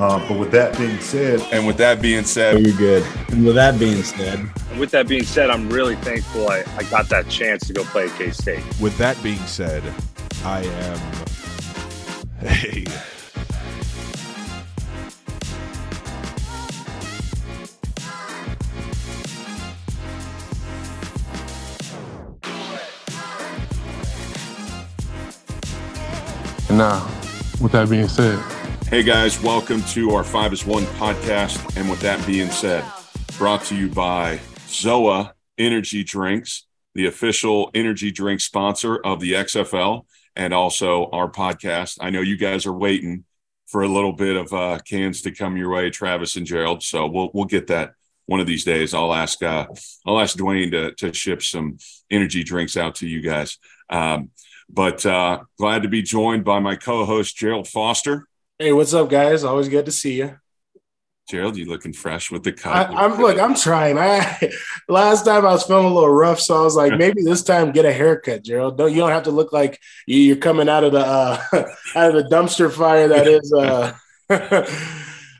Uh, but with that being said, and with that being said, you're good. And with that being said, with that being said, I'm really thankful I, I got that chance to go play at K State. With that being said, I am. Hey. And now, with that being said, hey guys, welcome to our Five is One podcast. And with that being said, brought to you by Zoa Energy Drinks, the official energy drink sponsor of the XFL and also our podcast. I know you guys are waiting for a little bit of uh, cans to come your way, Travis and Gerald. So we'll we'll get that one of these days. I'll ask uh, I'll ask Dwayne to to ship some energy drinks out to you guys. Um, but uh, glad to be joined by my co-host Gerald Foster. Hey, what's up, guys? Always good to see you. Gerald, you looking fresh with the cut. I, am look, I'm trying. I last time I was feeling a little rough, so I was like, maybe this time get a haircut, Gerald. Don't you don't have to look like you're coming out of the uh, out of the dumpster fire that is uh, that,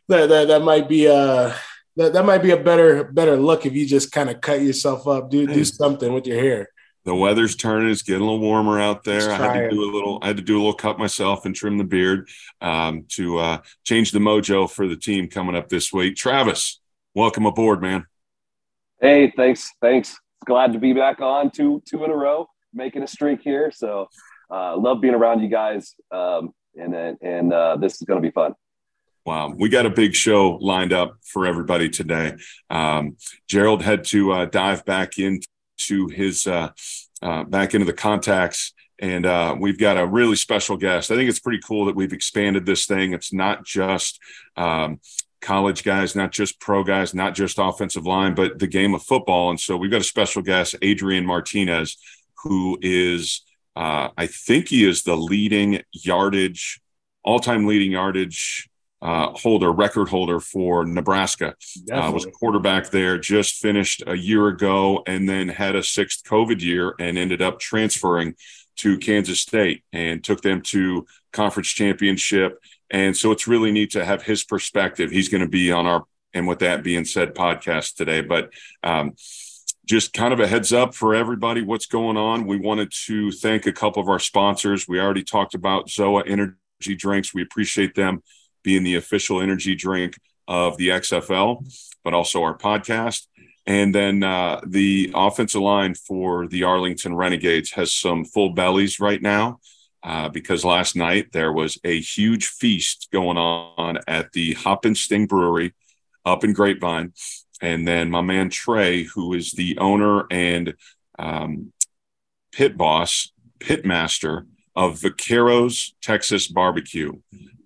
that that might be uh that, that might be a better better look if you just kind of cut yourself up, do do something with your hair the weather's turning. It's getting a little warmer out there. I had to do a little. I had to do a little cut myself and trim the beard um, to uh, change the mojo for the team coming up this week. Travis, welcome aboard, man. Hey, thanks, thanks. Glad to be back on two two in a row, making a streak here. So, uh, love being around you guys, um, and and uh, this is going to be fun. Wow, we got a big show lined up for everybody today. Um, Gerald had to uh, dive back into to his uh, uh, back into the contacts. And uh, we've got a really special guest. I think it's pretty cool that we've expanded this thing. It's not just um, college guys, not just pro guys, not just offensive line, but the game of football. And so we've got a special guest, Adrian Martinez, who is, uh, I think he is the leading yardage, all time leading yardage uh, holder, record holder for Nebraska. Uh, was quarterback there, just finished a year ago, and then had a sixth COVID year and ended up transferring to Kansas State and took them to conference championship. And so it's really neat to have his perspective. He's going to be on our and with that being said podcast today, but. Um, just kind of a heads up for everybody what's going on. We wanted to thank a couple of our sponsors. We already talked about Zoa Energy Drinks. We appreciate them being the official energy drink of the XFL, but also our podcast. And then uh, the offensive line for the Arlington Renegades has some full bellies right now uh, because last night there was a huge feast going on at the Hop and Sting Brewery up in Grapevine. And then my man Trey, who is the owner and um, pit boss, pit master of Vaqueros Texas Barbecue.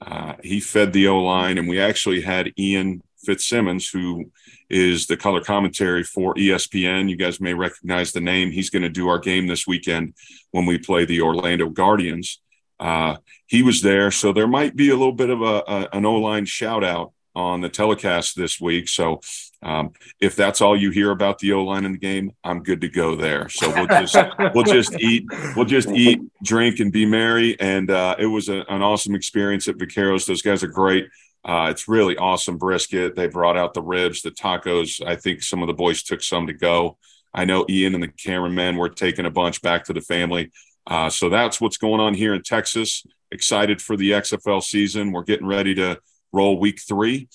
Uh, he fed the O line, and we actually had Ian Fitzsimmons, who is the color commentary for ESPN. You guys may recognize the name. He's going to do our game this weekend when we play the Orlando Guardians. Uh, he was there, so there might be a little bit of a, a an O line shout out on the telecast this week. So um, if that's all you hear about the O line in the game, I'm good to go there. So we'll just we'll just eat, we'll just eat, drink, and be merry. And uh, it was a, an awesome experience at Vaqueros. Those guys are great. Uh, it's really awesome brisket. They brought out the ribs, the tacos. I think some of the boys took some to go. I know Ian and the cameramen were taking a bunch back to the family. Uh, so that's what's going on here in Texas. Excited for the XFL season. We're getting ready to roll week three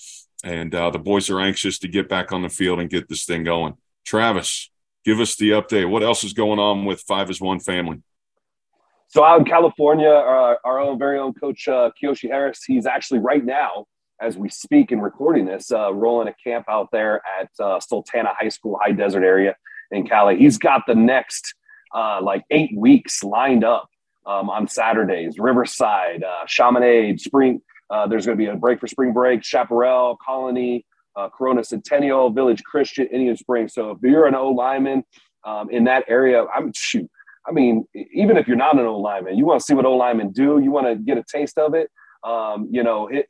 and uh, the boys are anxious to get back on the field and get this thing going. Travis, give us the update. What else is going on with Five is One family? So out in California, our, our own very own coach uh, Kiyoshi Harris, he's actually right now, as we speak and recording this, uh, rolling a camp out there at uh, Sultana High School, high desert area in Cali. He's got the next uh, like eight weeks lined up um, on Saturdays, Riverside, uh, Chaminade, Spring, uh, there's going to be a break for spring break, Chaparral, Colony, uh, Corona Centennial, Village Christian, Indian Springs. So if you're an O lineman um, in that area, I'm shoot. I mean, even if you're not an O lineman, you want to see what O linemen do. You want to get a taste of it. Um, you know, it,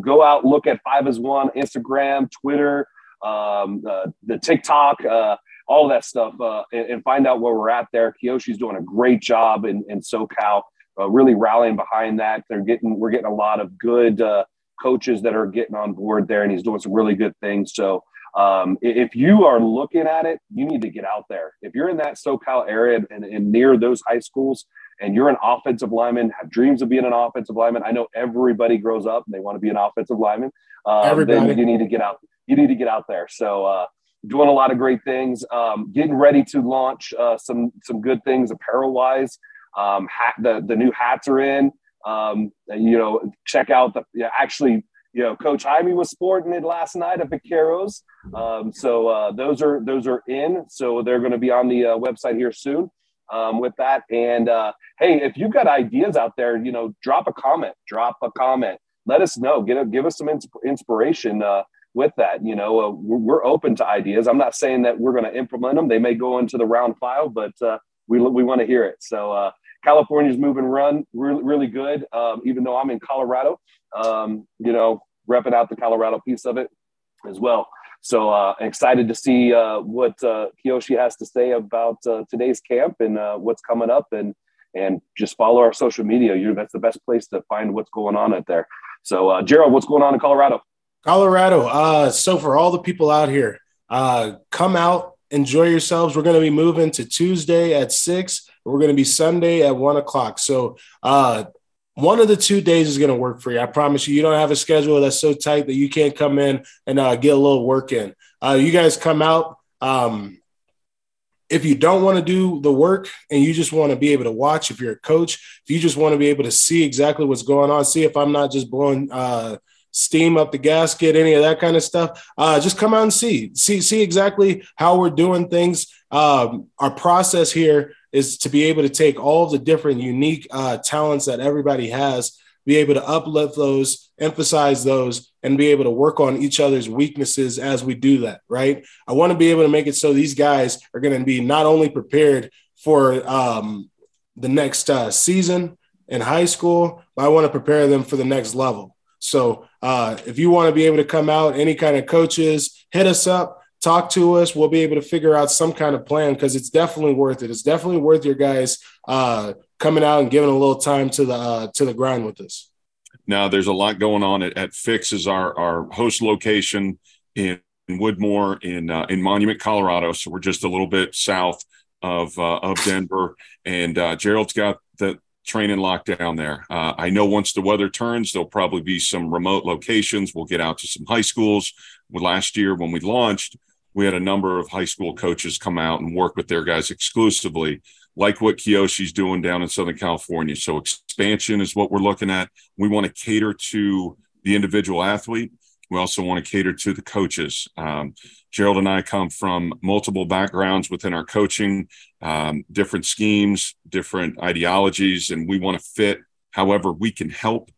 go out, look at Five as One, Instagram, Twitter, um, uh, the TikTok, uh, all that stuff, uh, and, and, find out where we're at there. Kiyoshi's doing a great job in, in SoCal uh, really rallying behind that. They're getting we're getting a lot of good uh, coaches that are getting on board there, and he's doing some really good things. So um, if you are looking at it, you need to get out there. If you're in that SoCal area and, and near those high schools, and you're an offensive lineman, have dreams of being an offensive lineman. I know everybody grows up and they want to be an offensive lineman. Um, then you need to get out. You need to get out there. So uh, doing a lot of great things. Um, getting ready to launch uh, some some good things apparel wise. Um, hat, the the new hats are in. Um, you know, check out the yeah, actually. You know, Coach Jaime was sporting it last night at Vaqueros. Um, so uh, those are those are in. So they're going to be on the uh, website here soon um, with that. And uh, hey, if you've got ideas out there, you know, drop a comment. Drop a comment. Let us know. Get a, give us some inspiration. Uh, with that. You know, uh, we're, we're, open to ideas. I'm not saying that we're going to implement them. They may go into the round file, but uh, we we want to hear it. So uh, California's moving run really really good. Um, even though I'm in Colorado, um, you know, repping out the Colorado piece of it as well. So uh, excited to see uh, what uh, Kiyoshi has to say about uh, today's camp and uh, what's coming up, and and just follow our social media. You're, that's the best place to find what's going on out there. So uh, Gerald, what's going on in Colorado? Colorado. So for all the people out here, come out, enjoy yourselves. We're going to be moving to Tuesday at six. We're going to be Sunday at one o'clock. So uh, one of the two days is going to work for you. I promise you. You don't have a schedule that's so tight that you can't come in and uh, get a little work in. Uh, you guys come out. Um, if you don't want to do the work and you just want to be able to watch, if you're a coach, if you just want to be able to see exactly what's going on, see if I'm not just blowing uh, steam up the gasket, any of that kind of stuff, uh, just come out and see, see, see exactly how we're doing things. Um, our process here is to be able to take all the different unique uh, talents that everybody has, be able to uplift those, emphasize those, and be able to work on each other's weaknesses as we do that. Right. I want to be able to make it so these guys are going to be not only prepared for um, the next uh, season in high school, but I want to prepare them for the next level. So uh, if you want to be able to come out, any kind of coaches, hit us up, talk to us. We'll be able to figure out some kind of plan because it's definitely worth it. It's definitely worth your guys uh, coming out and giving a little time to the uh, to the grind with us. Now, there's a lot going on at, at Fix is our our host location in Woodmoor in uh, in Monument, Colorado. So we're just a little bit south of uh, of Denver, and uh, Gerald's got the training lockdown there. Uh, I know once the weather turns, there'll probably be some remote locations. We'll get out to some high schools. Last year, when we launched, we had a number of high school coaches come out and work with their guys exclusively, like what Kiyoshi's doing down in Southern California. So expansion is what we're looking at. We want to cater to the individual athlete. We also want to cater to the coaches. Um, Gerald and I come from multiple backgrounds within our coaching, um, different schemes, different ideologies, and we want to fit however we can help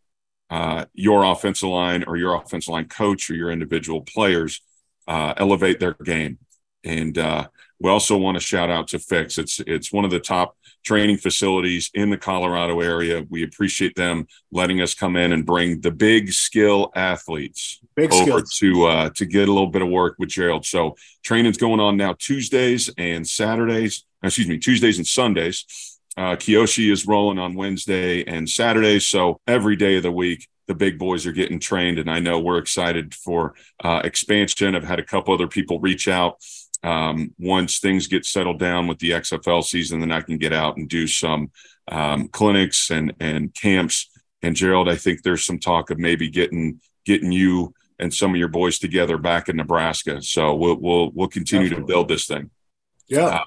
uh, your offensive line or your offensive line coach or your individual players uh, elevate their game. And uh, we also want to shout out to Fix. It's it's one of the top training facilities in the Colorado area. We appreciate them letting us come in and bring the big skill athletes big over skills. to uh, to get a little bit of work with Gerald. So training's going on now Tuesdays and Saturdays. Excuse me, Tuesdays and Sundays. Uh, Kiyoshi is rolling on Wednesday and Saturday. So every day of the week, the big boys are getting trained. And I know we're excited for uh, expansion. I've had a couple other people reach out um, once things get settled down with the XFL season, then I can get out and do some um, clinics and and camps. And Gerald, I think there's some talk of maybe getting getting you and some of your boys together back in Nebraska. So we'll we'll we'll continue Definitely. to build this thing. Yeah. Uh,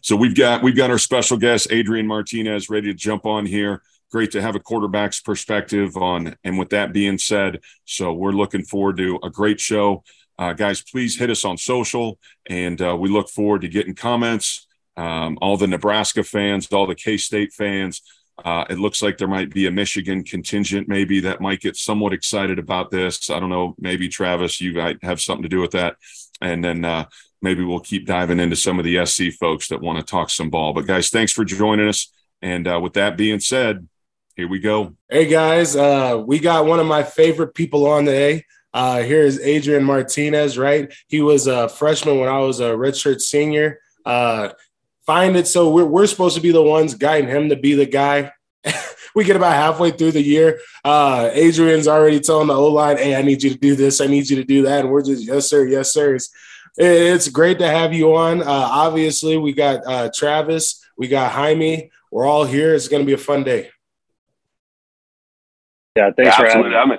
so we've got we've got our special guest Adrian Martinez ready to jump on here. Great to have a quarterback's perspective on. And with that being said, so we're looking forward to a great show. Uh, guys, please hit us on social, and uh, we look forward to getting comments. Um, all the Nebraska fans, all the K State fans. Uh, it looks like there might be a Michigan contingent, maybe that might get somewhat excited about this. I don't know. Maybe Travis, you might have something to do with that. And then uh, maybe we'll keep diving into some of the SC folks that want to talk some ball. But guys, thanks for joining us. And uh, with that being said, here we go. Hey guys, uh, we got one of my favorite people on today. Uh, here's Adrian Martinez, right? He was a freshman when I was a redshirt senior. Uh, find it so we're, we're supposed to be the ones guiding him to be the guy. we get about halfway through the year. Uh, Adrian's already telling the O line, "Hey, I need you to do this. I need you to do that," and we're just, "Yes, sir. Yes, sir." It's, it's great to have you on. Uh, obviously, we got uh, Travis, we got Jaime. We're all here. It's going to be a fun day. Yeah, thanks yeah, for absolutely. having me.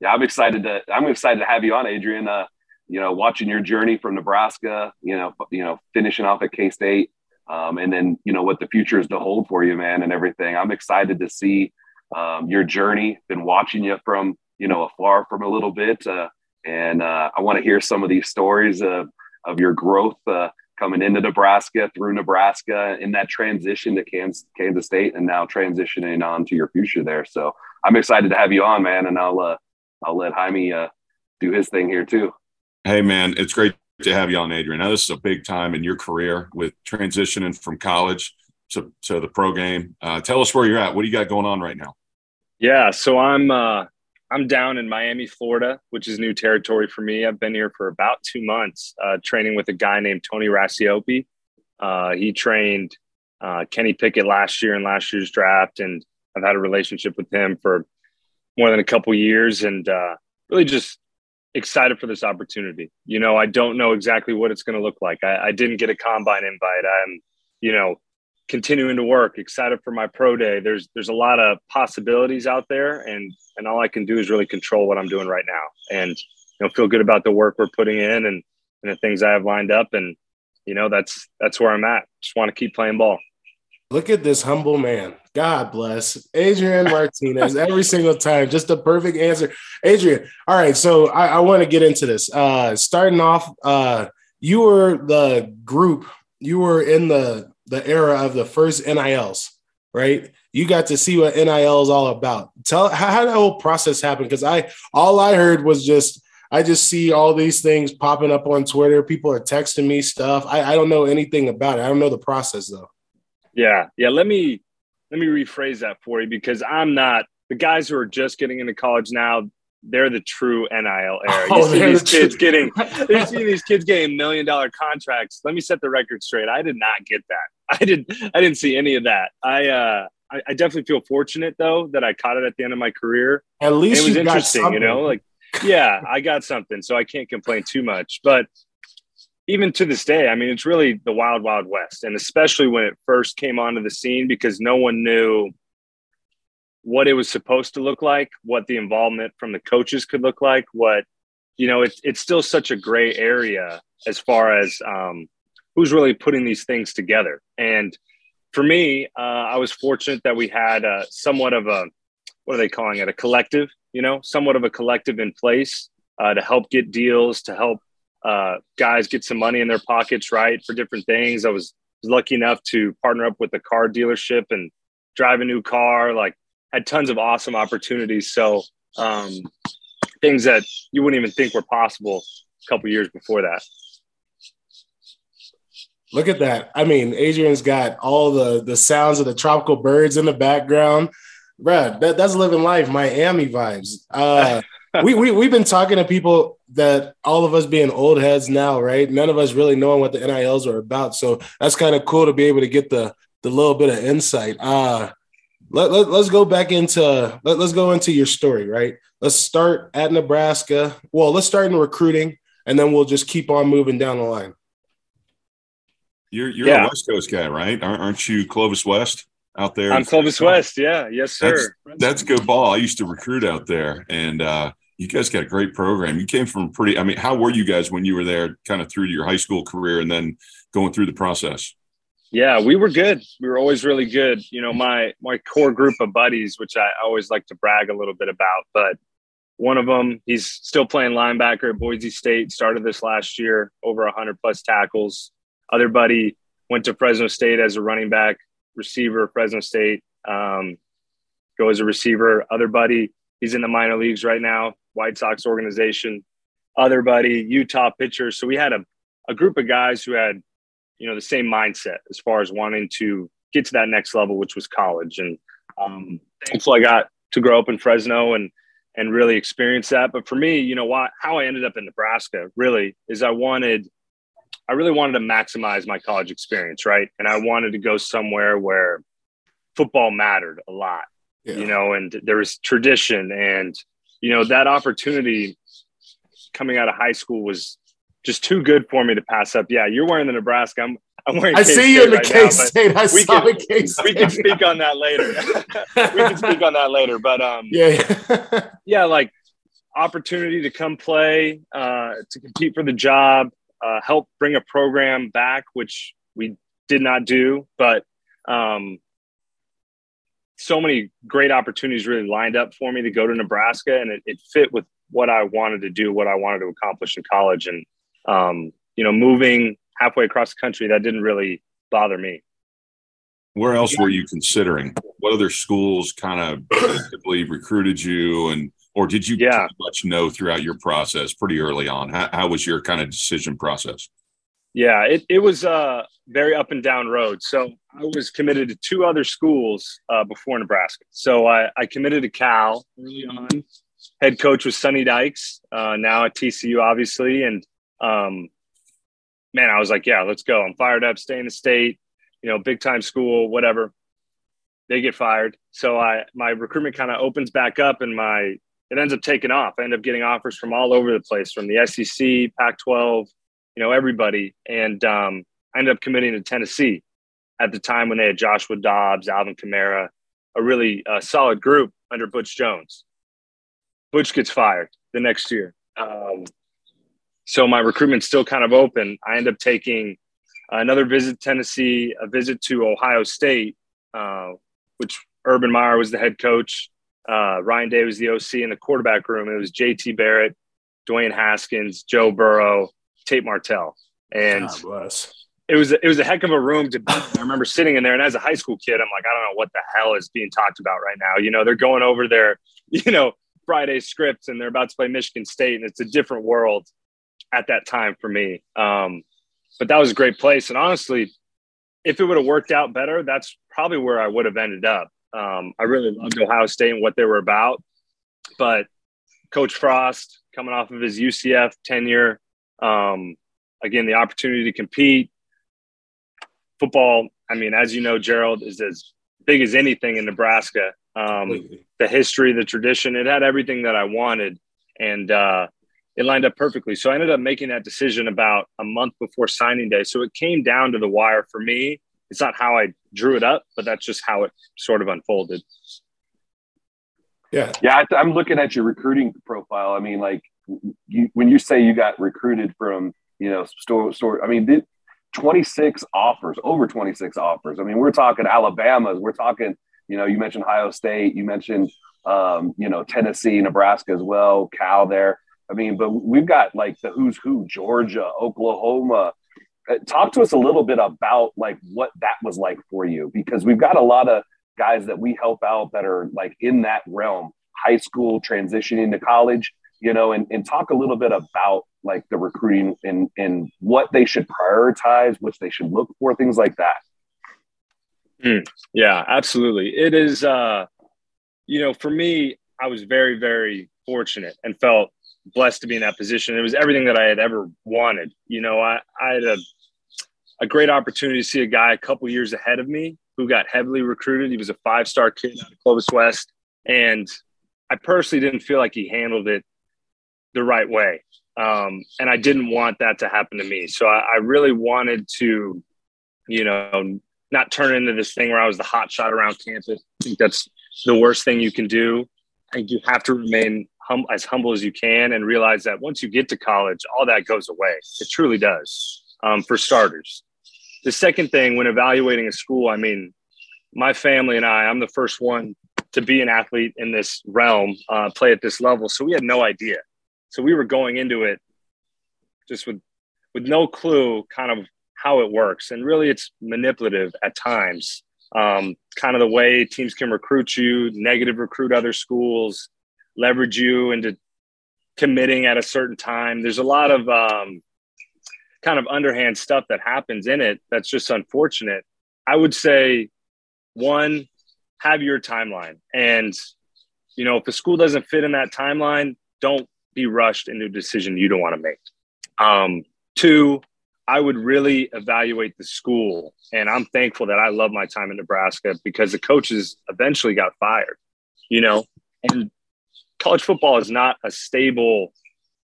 Yeah, I'm excited to I'm excited to have you on, Adrian. Uh, you know, watching your journey from Nebraska, you know, you know, finishing off at K State, um, and then you know what the future is to hold for you, man, and everything. I'm excited to see um, your journey. Been watching you from you know afar from a little bit, uh, and uh, I want to hear some of these stories of of your growth uh, coming into Nebraska, through Nebraska, in that transition to Kansas, Kansas State, and now transitioning on to your future there. So I'm excited to have you on, man, and I'll uh, I'll let Jaime uh, do his thing here too. Hey, man, it's great to have you on, Adrian. Now, this is a big time in your career with transitioning from college to, to the pro game. Uh, tell us where you're at. What do you got going on right now? Yeah, so I'm uh, I'm down in Miami, Florida, which is new territory for me. I've been here for about two months, uh, training with a guy named Tony Racioppi. Uh, he trained uh, Kenny Pickett last year in last year's draft, and I've had a relationship with him for more than a couple years, and uh, really just excited for this opportunity. You know, I don't know exactly what it's going to look like. I, I, didn't get a combine invite. I'm, you know, continuing to work. Excited for my pro day. There's there's a lot of possibilities out there, and and all I can do is really control what I'm doing right now, and you know, feel good about the work we're putting in and and the things I have lined up, and you know, that's that's where I'm at. Just want to keep playing ball. Look at this humble man. God bless Adrian Martinez every single time. Just a perfect answer. Adrian, all right. So I, I want to get into this. Uh, starting off, uh, you were the group, you were in the the era of the first NILs, right? You got to see what NIL is all about. Tell how, how that whole process happened. Cause I all I heard was just I just see all these things popping up on Twitter. People are texting me stuff. I, I don't know anything about it. I don't know the process though. Yeah, yeah. Let me let me rephrase that for you because I'm not the guys who are just getting into college now. They're the true NIL era. Oh, you see these the kids true- getting you see these kids getting million dollar contracts. Let me set the record straight. I did not get that. I did I didn't see any of that. I uh I, I definitely feel fortunate though that I caught it at the end of my career. At least it was interesting, you know, like yeah, I got something, so I can't complain too much. But even to this day, I mean, it's really the wild, wild west, and especially when it first came onto the scene, because no one knew what it was supposed to look like, what the involvement from the coaches could look like, what you know, it's it's still such a gray area as far as um, who's really putting these things together. And for me, uh, I was fortunate that we had uh, somewhat of a what are they calling it? A collective, you know, somewhat of a collective in place uh, to help get deals, to help uh, guys get some money in their pockets, right, for different things. I was lucky enough to partner up with a car dealership and drive a new car. Like, had tons of awesome opportunities. So, um, things that you wouldn't even think were possible a couple years before that. Look at that. I mean, Adrian's got all the the sounds of the tropical birds in the background. Brad, that, that's living life, Miami vibes. Uh, we, we, we've been talking to people that all of us being old heads now, right? None of us really knowing what the NILs are about. So that's kind of cool to be able to get the, the little bit of insight. Uh, let, let, let's go back into, let, let's go into your story, right? Let's start at Nebraska. Well, let's start in recruiting and then we'll just keep on moving down the line. You're you're Yeah. a West Coast guy, right? Aren't, aren't you Clovis West out there? I'm Clovis West. Yeah. Yes, sir. That's good ball. I used to recruit out there, and uh, you guys got a great program. You came from pretty. I mean, how were you guys when you were there, kind of through your high school career, and then going through the process? Yeah, we were good. We were always really good. You know, my my core group of buddies, which I always like to brag a little bit about, but one of them, he's still playing linebacker at Boise State. Started this last year, over 100 plus tackles. Other buddy went to Fresno State as a running back, receiver. Fresno State, um, go as a receiver. Other buddy, he's in the minor leagues right now, White Sox organization. Other buddy, Utah pitcher. So we had a, a group of guys who had you know the same mindset as far as wanting to get to that next level which was college and um, thankful i got to grow up in fresno and and really experience that but for me you know why how i ended up in nebraska really is i wanted i really wanted to maximize my college experience right and i wanted to go somewhere where football mattered a lot, Yeah. you know, and there was tradition and, you know, that opportunity coming out of high school was just too good for me to pass up. Yeah, you're wearing the Nebraska. I'm, I'm wearing. I see you in the K K State. I we saw can- the K State. We can speak on that later. we can speak on that later. But um, Yeah. yeah. yeah, like opportunity to come play, uh, to compete for the job, uh, help bring a program back, which we did not do, but um, so many great opportunities really lined up for me to go to Nebraska, and it, it fit with what I wanted to do, what I wanted to accomplish in college, and um, you know, moving halfway across the country that didn't really bother me. Where else were you considering? What other schools kind of actively recruited you, and or did you Yeah. much know throughout your process pretty early on? How, how was your kind of decision process? Yeah, it, it was a very up and down road. So I was committed to two other schools uh, before Nebraska. So I, I committed to Cal early on. Head coach was Sonny Dykes, uh, now at TCU, obviously. And um, man, I was like, yeah, let's go. I'm fired up, stay in the state, you know, big time school, whatever. They get fired. So I my recruitment kind of opens back up and my it ends up taking off. I end up getting offers from all over the place, from the SEC, Pac-12, you know, everybody. And um, I ended up committing to Tennessee at the time when they had Joshua Dobbs, Alvin Kamara, a really uh, solid group under Butch Jones. Butch gets fired the next year. Um, so my recruitment's still kind of open. I end up taking another visit to Tennessee, a visit to Ohio State, uh, which Urban Meyer was the head coach. Uh, Ryan Day was the OC in the quarterback room. It was JT Barrett, Dwayne Haskins, Joe Burrow, Tate Martell. And. It was it was a heck of a room to be. I remember sitting in there, and as a high school kid, I'm like, I don't know what the hell is being talked about right now. You know, they're going over their, you know, Friday scripts, and they're about to play Michigan State, and it's a different world at that time for me. Um, but that was a great place, and honestly, if it would have worked out better, that's probably where I would have ended up. Um, I really loved Ohio State and what they were about, but Coach Frost coming off of his UCF tenure, um, again, the opportunity to compete. Football, I mean, as you know, Gerald is as big as anything in Nebraska. Um, the history, the tradition, it had everything that I wanted, and uh, it lined up perfectly. So I ended up making that decision about a month before signing day. So it came down to the wire for me. It's not how I drew it up, but that's just how it sort of unfolded. Yeah. Yeah, I- I'm looking at your recruiting profile. I mean, like you, when you say you got recruited from, you know, store, store. I mean, did 26 offers, over 26 offers. I mean, we're talking Alabama's. We're talking, you know, you mentioned Ohio State. You mentioned, um, you know, Tennessee, Nebraska as well, Cal there. I mean, but we've got like the who's who, Georgia, Oklahoma. Uh, Talk to us a little bit about like what that was like for you, because we've got a lot of guys that we help out that are like in that realm, high school transitioning to college, you know, and, and talk a little bit about like the recruiting and, and what they should prioritize, which they should look for, things like that. Yeah, absolutely. It is, uh, you know, for me, I was very, very fortunate and felt blessed to be in that position. It was everything that I had ever wanted. You know, I, I had a, a great opportunity to see a guy a couple years ahead of me who got heavily recruited. He was a five star kid out of Clovis West. And I personally didn't feel like he handled it the right way. Um, and I didn't want that to happen to me. So I, I really wanted to, you know, not turn into this thing where I was the hot shot around campus. I think that's the worst thing you can do. I think you have to remain hum- as humble as you can and realize that once you get to college, all that goes away. It truly does, um, for starters. The second thing, when evaluating a school, I mean, my family and I, I'm the first one to be an athlete in this realm, uh, play at this level. So we had no idea. So we were going into it just with with no clue kind of how it works. And really it's manipulative at times. Um, kind of the way teams can recruit you, negative recruit other schools, leverage you into committing at a certain time. There's a lot of um, kind of underhand stuff that happens in it that's just unfortunate. I would say one, have your timeline. And, you know, if a school doesn't fit in that timeline, don't be rushed into a decision you don't want to make. Um, two, I would really evaluate the school. And I'm thankful that I love my time in Nebraska because the coaches eventually got fired, you know, and college football is not a stable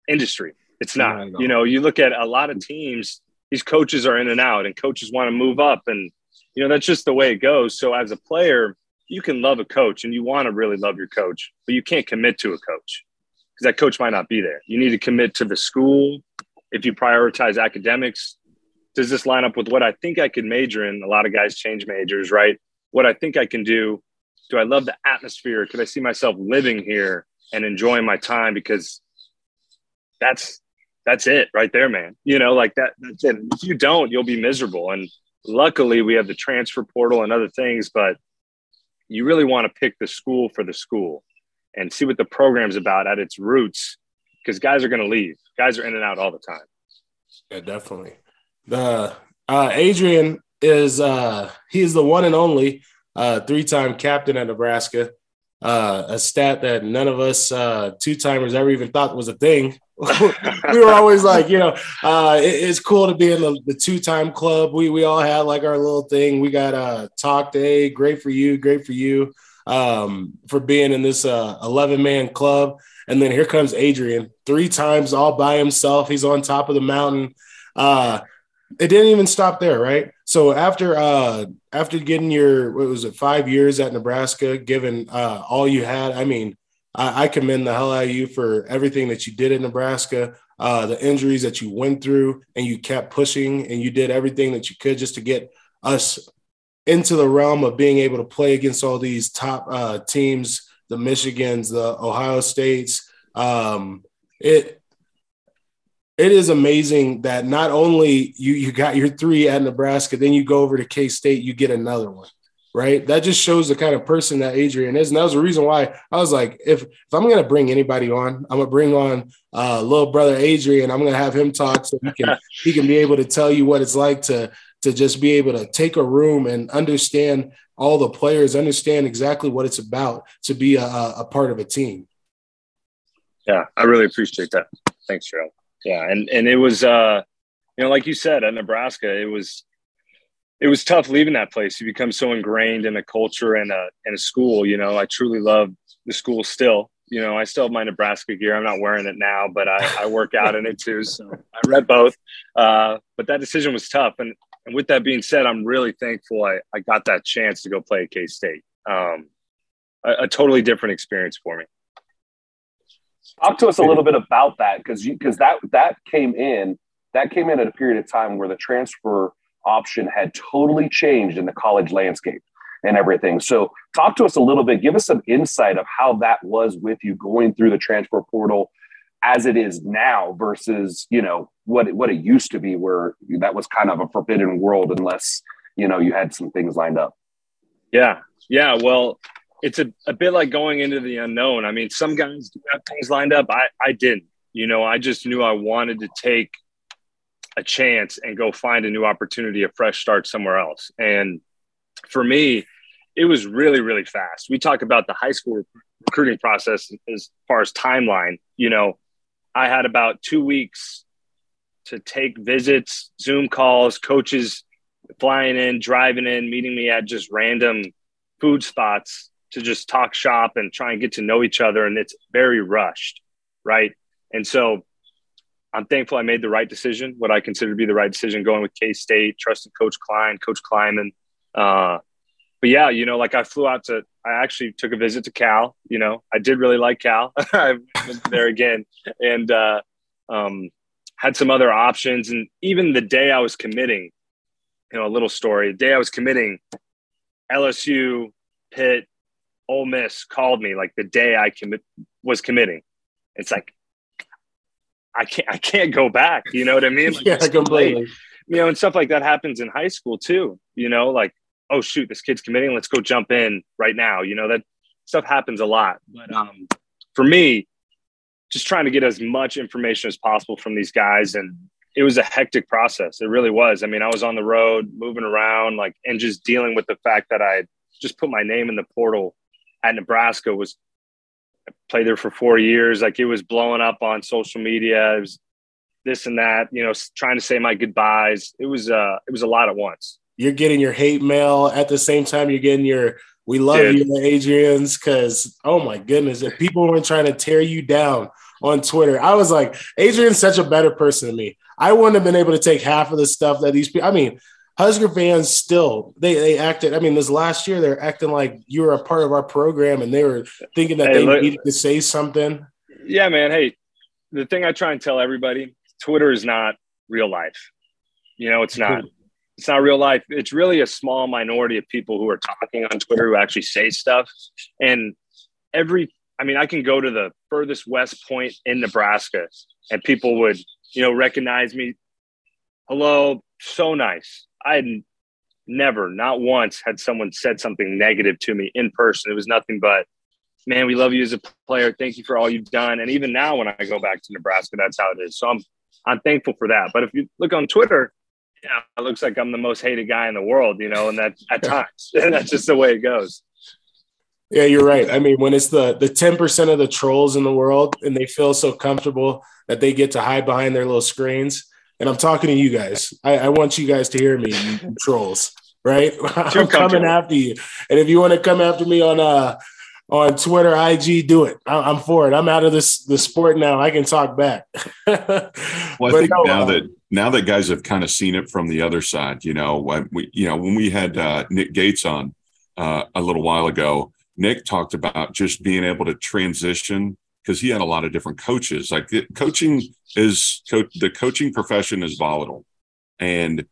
industry. It's not, you know, you look at a lot of teams, these coaches are in and out and coaches want to move up. And, you know, that's just the way it goes. So as a player, you can love a coach and you want to really love your coach, but you can't commit to a coach because that coach might not be there. You need to commit to the school, if you prioritize academics, does this line up with what I think I could major in? A lot of guys change majors, right? What I think I can do. Do I love the atmosphere? Could I see myself living here and enjoying my time? Because that's that's it right there, man. You know, like that. That's it. If you don't, you'll be miserable. And luckily, we have the transfer portal and other things, but you really want to pick the school for the school and see what the program's about at its roots because guys are going to leave. Guys are in and out all the time. Yeah, definitely. The uh, Adrian is uh, he's the one and only uh, three-time captain at Nebraska. Uh, a stat that none of us uh, two-timers ever even thought was a thing. we were always like, you know, uh, it, it's cool to be in the, the, two-time club. We we all had like our little thing. We got uh, talk day. Great for you. Great for you um, for being in this uh, 11-man club. And then here comes Adrian, three times all by himself. He's on top of the mountain. Uh, it didn't even stop there, right? So after uh, after getting your what was it five years at Nebraska, given uh, all you had, I mean, I, I commend the hell out of you for everything that you did in Nebraska, uh, the injuries that you went through, and you kept pushing and you did everything that you could just to get us into the realm of being able to play against all these top uh, teams the Michigans, the Ohio States. Um, it it is amazing that not only you you got your three at Nebraska, then you go over to K State, you get another one, right? That just shows the kind of person that Adrian is, and that was the reason why I was like, if if I'm gonna bring anybody on, I'm gonna bring on uh, little brother Adrian. I'm gonna have him talk so he can he can be able to tell you what it's like to to just be able to take a room and understand all the players understand exactly what it's about to be a, a part of a team. Yeah, I really appreciate that. Thanks, Joe. Yeah, and and it was uh, you know, like you said at Nebraska, it was it was tough leaving that place. You become so ingrained in a culture and a and a school. You know, I truly love the school still. You know, I still have my Nebraska gear. I'm not wearing it now, but I, I work out in it too. So I read both. Uh, but that decision was tough, and and with that being said, I'm really thankful I, I got that chance to go play at K State. Um, a, a, totally different experience for me. Talk to us a little bit about that because because that that came in that came in at a period of time where the transfer option had totally changed in the college landscape and everything. So talk to us a little bit. Give us some insight of how that was with you going through the transfer portal as it is now versus you know what what it used to be where that was kind of a forbidden world unless you know you had some things lined up. Yeah. Yeah. Well it's a, a bit like going into the unknown. I mean some guys do have things lined up. I i didn't. You know i just knew i wanted to take a chance and go find a new opportunity a fresh start somewhere else. And for me it was really really fast. We talk about the high school recruiting process as far as timeline you know I had about two weeks to take visits, Zoom calls, coaches flying in, driving in, meeting me at just random food spots to just talk shop and try and get to know each other. And it's very rushed, right? And so I'm thankful I made the right decision, what I consider to be the right decision going with K State, trusted Coach Klein, Coach Klieman. Uh, but yeah, you know, like I flew out to, I actually took a visit to Cal. You know, I did really like Cal. I went there again and uh, um, had some other options. And even the day I was committing, you know, a little story. The day I was committing, LSU, Pitt, Ole Miss called me like the day I commit was committing. It's like I can't I can't go back. You know what I mean? Like, yeah, completely. You know, and stuff like that happens in high school too. You know, like oh shoot, this kid's committing, let's go jump in right now. You know, that stuff happens a lot. But um, for me, just trying to get as much information as possible from these guys and it was a hectic process. It really was. I mean, I was on the road, moving around, like, and just dealing with the fact that I just put my name in the portal at Nebraska. Was I played there for four years. Like, it was blowing up on social media. It was this and that, you know, trying to say my goodbyes. It was uh it was a lot at once. You're getting your hate mail at the same time you're getting your we love Dude. you, Adrian's, because oh my goodness, if people weren't trying to tear you down on Twitter, I was like, Adrian's such a better person than me. I wouldn't have been able to take half of the stuff that these people. I mean, Husker fans still they they acted. I mean, this last year they're acting like you were a part of our program, and they were thinking that hey, they look, needed to say something. Yeah, man. Hey, the thing I try and tell everybody: Twitter is not real life. You know, it's not it's not real life. It's really a small minority of people who are talking on Twitter who actually say stuff. And every, I mean, I can go to the furthest west point in Nebraska and people would, you know, recognize me. Hello, so nice. I had never, not once, had someone said something negative to me in person. It was nothing but, man, we love you as a player. Thank you for all you've done. And even now, when I go back to Nebraska, that's how it is. So I'm, I'm thankful for that. But if you look on Twitter, yeah, it looks like I'm the most hated guy in the world, you know, and that at times that's just the way it goes. Yeah, you're right. I mean, when it's the the 10% of the trolls in the world and they feel so comfortable that they get to hide behind their little screens. And I'm talking to you guys. I, I want you guys to hear me, trolls, right? I'm coming after you. And if you want to come after me on uh on Twitter, IG, do it. I'm for it. I'm out of this the sport now. I can talk back. well, I think no, now uh, that now that guys have kind of seen it from the other side, you know, when we you know when we had uh, Nick Gates on uh, a little while ago, Nick talked about just being able to transition because he had a lot of different coaches. Like coaching is co- the coaching profession is volatile, and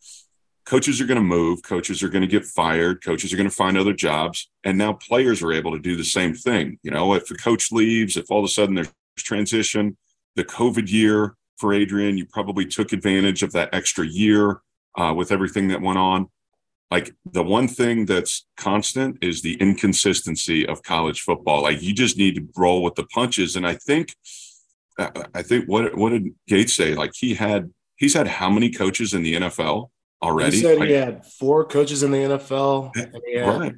coaches are going to move, coaches are going to get fired, coaches are going to find other jobs, and now players are able to do the same thing. You know, if the coach leaves, if all of a sudden there's transition, the COVID year for Adrian, you probably took advantage of that extra year uh, with everything that went on. Like the one thing that's constant is the inconsistency of college football. Like you just need to roll with the punches, and I think, uh, I think what what did Gates say? Like he had he's had how many coaches in the NFL? Already. He said like, he had four coaches in the NFL. right.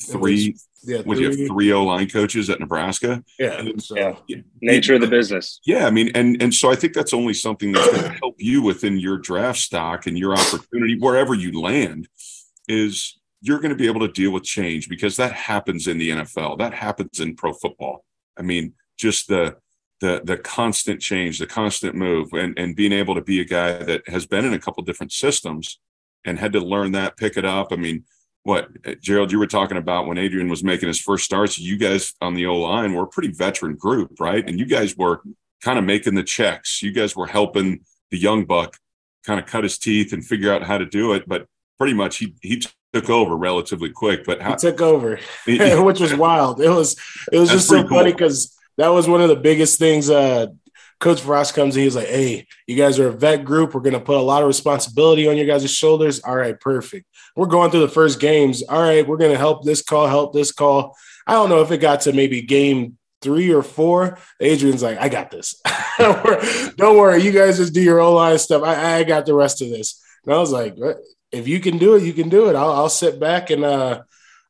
Three. Yeah, would you have three O line coaches at Nebraska? Yeah, so, yeah. Nature of the business. Yeah, I mean, and and so I think that's only something that's going to help you within your draft stock and your opportunity wherever you land. Is you're going to be able to deal with change because that happens in the NFL. That happens in pro football. I mean, just the the the constant change, the constant move, and and being able to be a guy that has been in a couple different systems and had to learn that, pick it up. I mean, what Gerald, you were talking about when Adrian was making his first starts. You guys on the O line were a pretty veteran group, right? And you guys were kind of making the checks. You guys were helping the young buck kind of cut his teeth and figure out how to do it. But pretty much he he took over relatively quick. But how, he took over, which was wild. It was it was just so cool. funny because that was one of the biggest things. Uh, Coach Frost comes in, he's like, "Hey, you guys are a vet group. We're going to put a lot of responsibility on your guys' shoulders. All right, perfect. We're going through the first games. All right, we're going to help this call, help this call. I don't know if it got to maybe game three or four. Adrian's like, I got this. don't worry, you guys just do your O line stuff. I, I got the rest of this. And I was like, if you can do it, you can do it. I'll, I'll sit back and uh,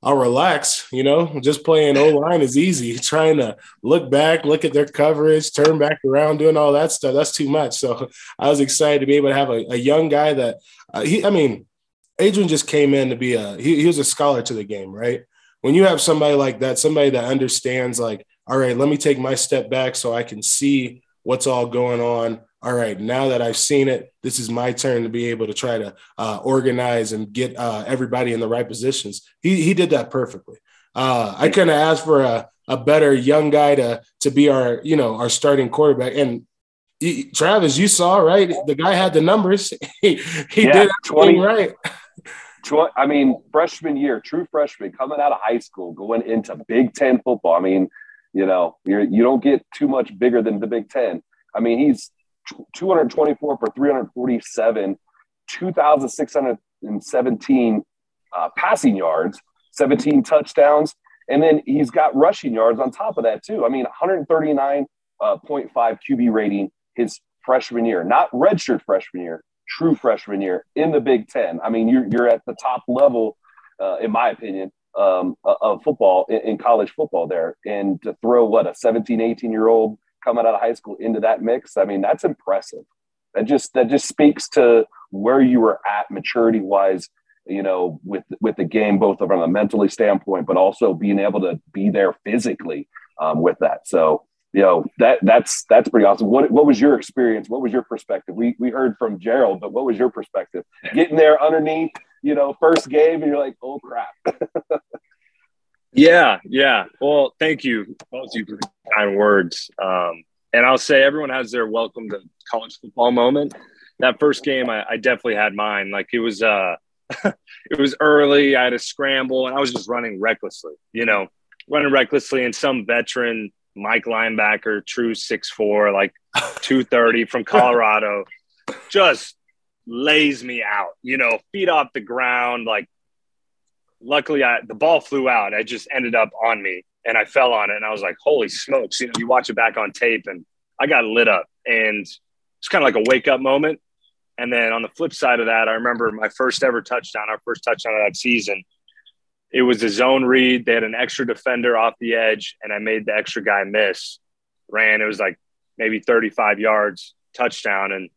I'll relax. You know, just playing O line is easy. Trying to look back, look at their coverage, turn back around, doing all that stuff, that's too much. So I was excited to be able to have a, a young guy that uh, he, I mean, Adrian just came in to be a, he, he was a scholar to the game, right? When you have somebody like that, somebody that understands, like, all right, let me take my step back so I can see what's all going on all right, now that I've seen it, this is my turn to be able to try to uh, organize and get uh, everybody in the right positions. He, he did that perfectly. Uh, I couldn't ask for a, a better young guy to to be our you know our starting quarterback. And he, Travis, you saw right, the guy had the numbers. he he yeah, did everything 20, right. 20, I mean, freshman year, true freshman, coming out of high school, going into Big Ten football. I mean, you know, you're, you don't get too much bigger than the Big Ten. I mean, he's 224 for 347, 2,617 uh, passing yards, 17 touchdowns. And then he's got rushing yards on top of that, too. I mean, 139.5 uh, QB rating his freshman year, not redshirt freshman year, true freshman year in the Big Ten. I mean, you're, you're at the top level, uh, in my opinion, um, of football in, in, college football there. And to throw what a 17, 18 year old coming out of high school into that mix, I mean, that's impressive. That just that just speaks to where you were at maturity wise, you know, with with the game, both from a mentally standpoint, but also being able to be there physically um, with that. So you know that that's that's pretty awesome. What what was your experience? What was your perspective? We we heard from Gerald, but what was your perspective? Getting there underneath, you know, first game, and you're like, oh crap. yeah, yeah. Well, thank you both you for kind words. Um, and I'll say everyone has their welcome to college football moment. That first game, I, I definitely had mine. Like it was, uh, it was early. I had a scramble, and I was just running recklessly. You know, running recklessly, and some veteran Mike linebacker, true six four, like two thirty from Colorado, just lays me out. You know, feet off the ground. Like, luckily, I the ball flew out. I just ended up on me, and I fell on it, and I was like, "Holy smokes!" You know, you watch it back on tape, and I got lit up, and it's kind of like a wake up moment. And then on the flip side of that, I remember my first ever touchdown, our first touchdown of that season it was a zone read. They had an extra defender off the edge, and I made the extra guy miss. Ran. It was like maybe 35 yards, touchdown, and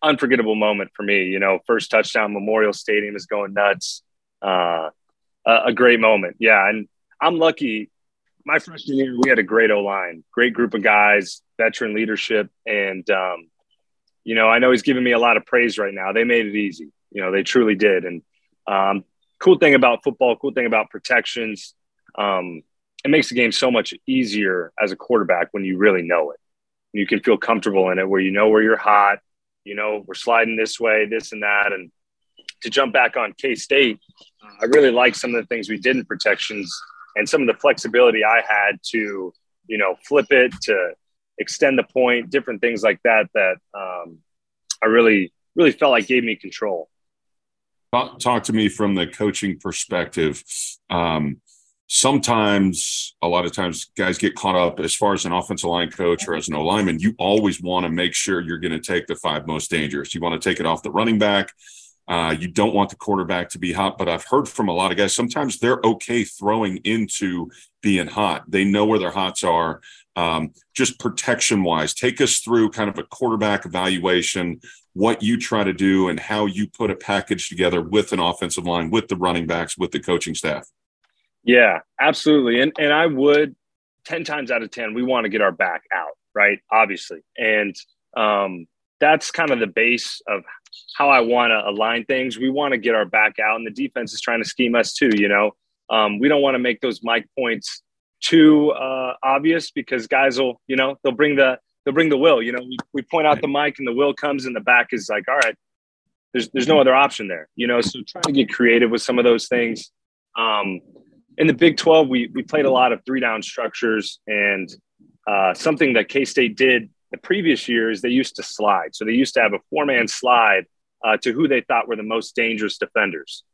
unforgettable moment for me. You know, first touchdown, Memorial Stadium is going nuts. Uh, a, great moment. Yeah, and I'm lucky. My freshman year, we had a great O line, great group of guys, veteran leadership, and um, you know, I know he's giving me a lot of praise right now. They made it easy. You know, they truly did, and um, cool thing about football, cool thing about protections. Um, it makes the game so much easier as a quarterback when you really know it. You can feel comfortable in it where you know where you're hot, you know, we're sliding this way, this and that. And to jump back on K State, I really like some of the things we did in protections and some of the flexibility I had to, you know, flip it, to extend the point, different things like that, that um, I really, really felt like gave me control. Talk, talk to me from the coaching perspective. Um, sometimes, a lot of times, guys get caught up as far as an offensive line coach or as an O lineman. You always want to make sure you're going to take the five most dangerous. You want to take it off the running back. Uh, you don't want the quarterback to be hot, but I've heard from a lot of guys sometimes they're okay throwing into being hot. They know where their hots are. Um, just protection wise, take us through kind of a quarterback evaluation what you try to do and how you put a package together with an offensive line, with the running backs, with the coaching staff. Yeah, absolutely. And and I would 10 times out of 10, we want to get our back out, right? Obviously. And um, that's kind of the base of how I want to align things. We want to get our back out, and the defense is trying to scheme us too. You know, um, we don't want to make those Mike points too uh, obvious because guys will, you know, they'll bring the they'll bring the will. You know, we, we point out the Mike and the will comes and the back is like, all right, there's there's no other option there. You know, so trying to get creative with some of those things. Um, in the Big 12, we we played a lot of three down structures and uh, something that K State did the previous years, they used to slide. So they used to have a four man slide uh, to who they thought were the most dangerous defenders.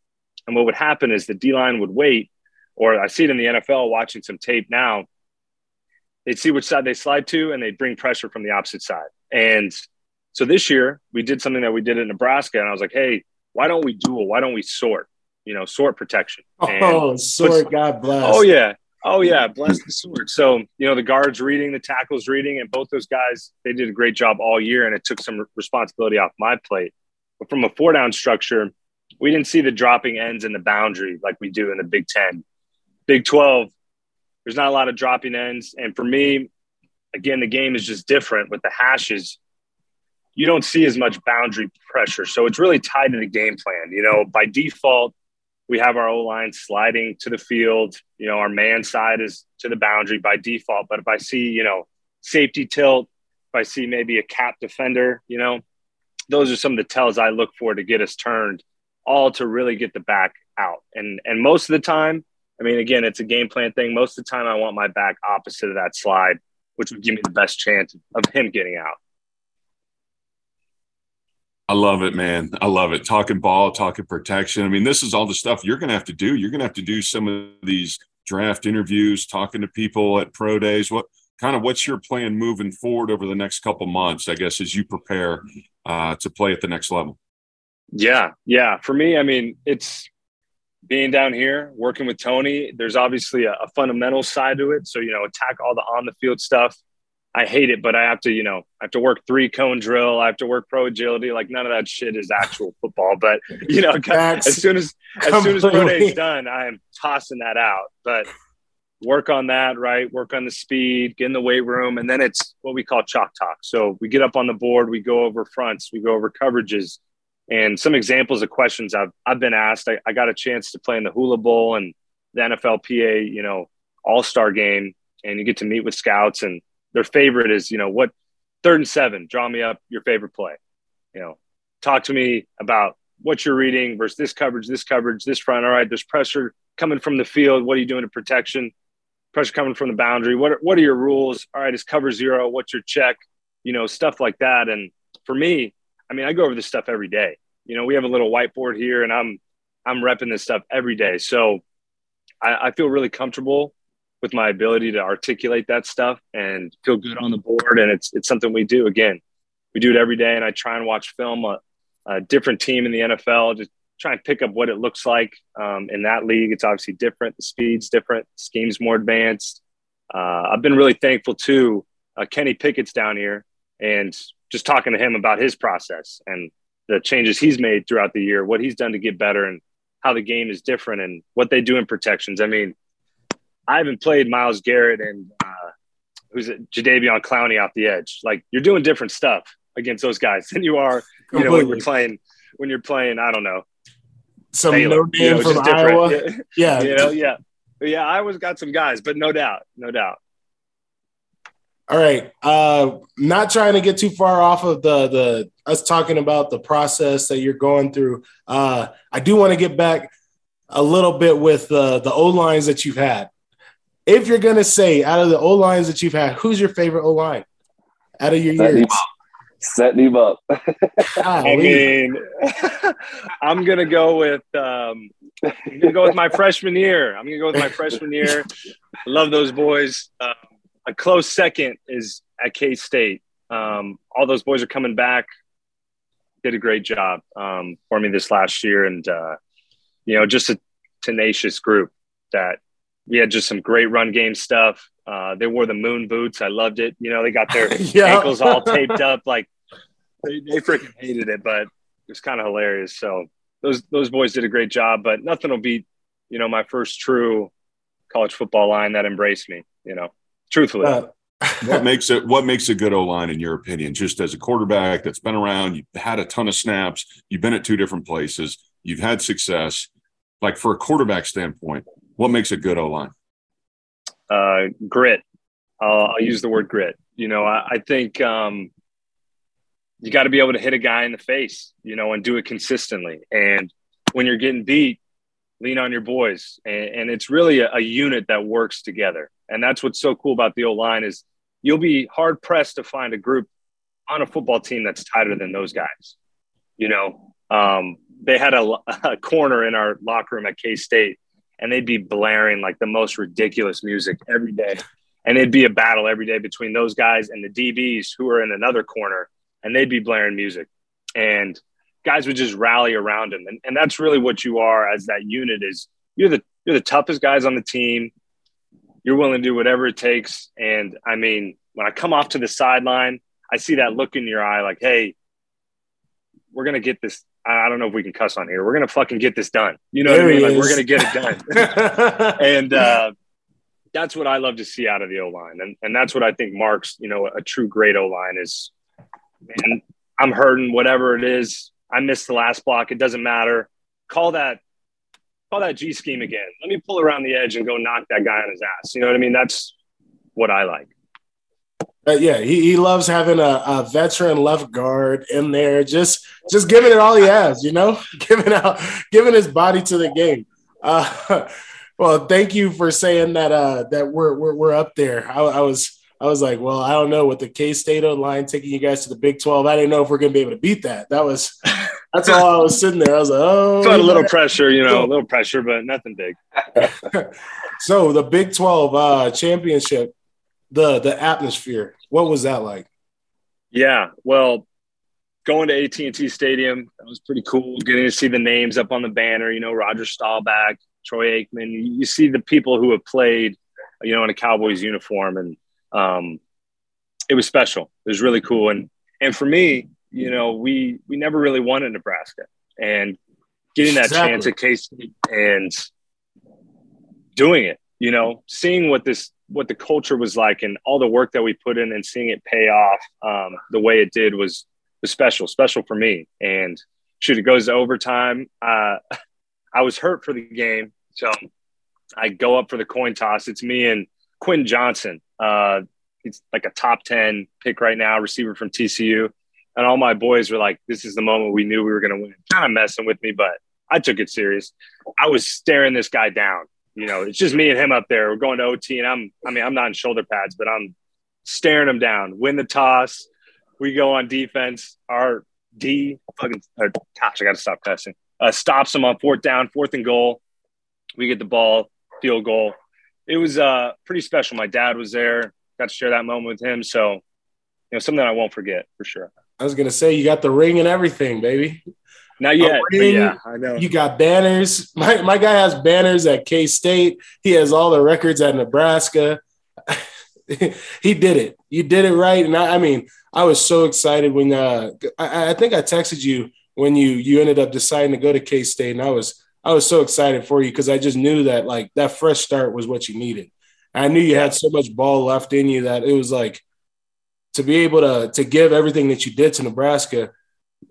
And what would happen is the D line would wait, or I see it in the NFL watching some tape now they'd see which side they slide to and they'd bring pressure from the opposite side. And so this year we did something that we did in Nebraska, and I was like, hey, why don't we duel? Why don't we sort? You know, sort protection. And oh, sort! God bless. Oh yeah, oh yeah, bless the sword. So you know, the guards reading, the tackles reading, and both those guys they did a great job all year, and it took some responsibility off my plate. But from a four down structure, we didn't see the dropping ends in the boundary like we do in the Big Ten. Big Twelve, there's not a lot of dropping ends. And for me, again, the game is just different with the hashes. You don't see as much boundary pressure. So it's really tied to the game plan. You know, by default, we have our O line sliding to the field. You know, our man side is to the boundary by default. But if I see, you know, safety tilt, if I see maybe a cap defender, you know, those are some of the tells I look for to get us turned, all to really get the back out. And and most of the time, I mean, again, it's a game plan thing. Most of the time, I want my back opposite of that slide, which would give me the best chance of him getting out. I love it, man. I love it. Talking ball, talking protection. I mean, this is all the stuff you're going to have to do. You're going to have to do some of these draft interviews, talking to people at pro days. What kind of what's your plan moving forward over the next couple months? I guess as you prepare uh, to play at the next level. Yeah, yeah. For me, I mean, it's being down here working with Tony, there's obviously a, a, fundamental side to it. So, you know, attack all the on the field stuff. I hate it, but I have to, you know, I have to work three cone drill. I have to work pro agility. Like none of that shit is actual football. But you know, as soon as as soon as pro day is done, I am tossing that out. But work on that, right? Work on the speed, get in the weight room, and then it's what we call chalk talk. So we get up on the board, we go over fronts, we go over coverages, and some examples of questions I've I've been asked. I, I got a chance to play in the Hula Bowl and the NFLPA, you know, All Star game, and you get to meet with scouts and their favorite is, you know, what third and seven, draw me up your favorite play. You know, talk to me about what you're reading versus this coverage, this coverage, this front. All right, there's pressure coming from the field. What are you doing to protection? Pressure coming from the boundary. What are, what are your rules? All right, is cover zero? What's your check? You know, stuff like that. And for me, I mean, I go over this stuff every day. You know, we have a little whiteboard here, and I'm I'm repping this stuff every day. So I, I feel really comfortable with my ability to articulate that stuff and feel good on the board. And it's it's something we do. Again, we do it every day. And I try and watch film a, a different team in the NFL, just try and pick up what it looks like um, in that league. It's obviously different. The speed's different. Scheme's more advanced. Uh, I've been really thankful to Uh, Kenny Pickett's down here, and just talking to him about his process and the changes he's made throughout the year, what he's done to get better, and how the game is different, and what they do in protections. I mean, I haven't played Myles Garrett and uh, who's it, Jadeveon Clowney off the edge. Like you're doing different stuff against those guys than you are, you know, when you're playing when you're playing. I don't know, some Taylor, no name you know, from Iowa. Yeah, yeah, you know, yeah, yeah. Iowa's got some guys, but no doubt, no doubt. All right. Uh, not trying to get too far off of the the us talking about the process that you're going through. Uh, I do want to get back a little bit with uh, the O lines that you've had if you're gonna say out of the O lines that you've had, who's your favorite O line out of your Set years? Setting him up. I mean, I'm gonna go with um, I'm gonna go with my freshman year. I'm gonna go with my freshman year. Love those boys. Uh, a close second is at K State. Um, all those boys are coming back. Did a great job um, for me this last year, and uh, you know, just a tenacious group that we had just some great run game stuff. Uh, they wore the moon boots. I loved it. You know, they got their yeah. ankles all taped up. Like they, they freaking hated it, but it was kind of hilarious. So those those boys did a great job. But nothing will beat, you know, my first true college football line that embraced me. You know, truthfully. Uh, what makes it what makes a good O line in your opinion? Just as a quarterback that's been around, you've had a ton of snaps, you've been at two different places, you've had success. Like for a quarterback standpoint, what makes a good O line? Uh, grit. I'll, I'll, use the word grit. You know, I, I think um, you got to be able to hit a guy in the face, you know, and do it consistently. And when you're getting beat, lean on your boys. And, and it's really a, a unit that works together. And that's what's so cool about the O line is you'll be hard pressed to find a group on a football team that's tighter than those guys. You know, um, they had a, a corner in our locker room at K State and they'd be blaring like the most ridiculous music every day. And it'd be a battle every day between those guys and the DBs who are in another corner, and they'd be blaring music. And guys would just rally around him. And, and that's really what you are as that unit is you're the you're the toughest guys on the team. You're willing to do whatever it takes. And I mean, when I come off to the sideline, I see that look in your eye like, hey, we're gonna get this I don't know if we can cuss on here. We're gonna fucking get this done. You know there what I mean? Like we're gonna get it done. and uh, that's what I love to see out of the O line, and and that's what I think marks you know a true great O line is. Man, I'm hurting. Whatever it is, I missed the last block. It doesn't matter. Call that. Call that G scheme again. Let me pull around the edge and go knock that guy on his ass. You know what I mean? That's what I like. Uh, yeah, he, he loves having a, a, veteran left guard in there, just just giving it all he has, you know, giving out, giving his body to the game. Uh, well, thank you for saying that. Uh, that we're we're, we're up there. I, I was I was like, well, I don't know with the K State line taking you guys to the Big Twelve. I didn't know if we're gonna be able to beat that. That was that's all I was sitting there. I was like, oh, a little pressure, you know, a little pressure, but nothing big. so the Big Twelve uh, championship the the atmosphere. What was that like? Yeah, well, going to AT and T Stadium that was pretty cool. Getting to see the names up on the banner. You know, Roger Staubach, Troy Aikman. You, see the people who have played, you know, in a Cowboys uniform, and um, it was special. It was really cool. And and for me, you know, we we never really won in Nebraska, and getting that Exactly. chance at K State and doing it, you know, seeing what this what the culture was like and all the work that we put in and seeing it pay off um, the way it did was was special, special for me. And shoot, it goes to overtime. Uh, I was hurt for the game, so I go up for the coin toss. It's me and Quentin Johnston. Uh, like a top 10 pick right now, receiver from TCU. And all my boys were like, this is the moment we knew we were going to win. Kind of messing with me, but I took it serious. I was staring this guy down. You know, it's just me and him up there. We're going to OT, and I'm, I mean, I'm not in shoulder pads, but I'm staring him down. Win the toss. We go on defense. Our D, fucking, uh, gosh, I got to stop cussing. Uh, stops him on fourth down, fourth and goal. We get the ball, field goal. It was uh, pretty special. My dad was there. Got to share that moment with him. So, you know, something I won't forget for sure. I was gonna say you got the ring and everything, baby. Not yet, but ring, yeah, I know. You got banners. My my guy has banners at K State. He has all the records at Nebraska. he did it. You did it right. And I, I mean, I was so excited when uh, I, I think I texted you when you you ended up deciding to go to K State, and I was I was so excited for you because I just knew that like that fresh start was what you needed. I knew you had so much ball left in you that it was like to be able to to give everything that you did to Nebraska.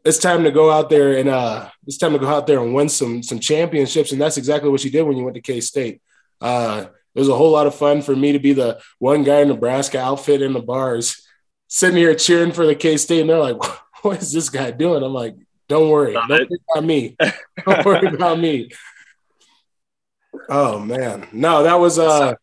It's time to go out there and uh, it's time to go out there and win some some championships, and that's exactly what you did when you went to K State. Uh, it was a whole lot of fun for me to be the one guy in Nebraska outfit in the bars, sitting here cheering for the K State, and they're like, "What is this guy doing?" I'm like, "Don't worry, don't it. worry about me. Don't worry about me." Oh man, no, that was uh,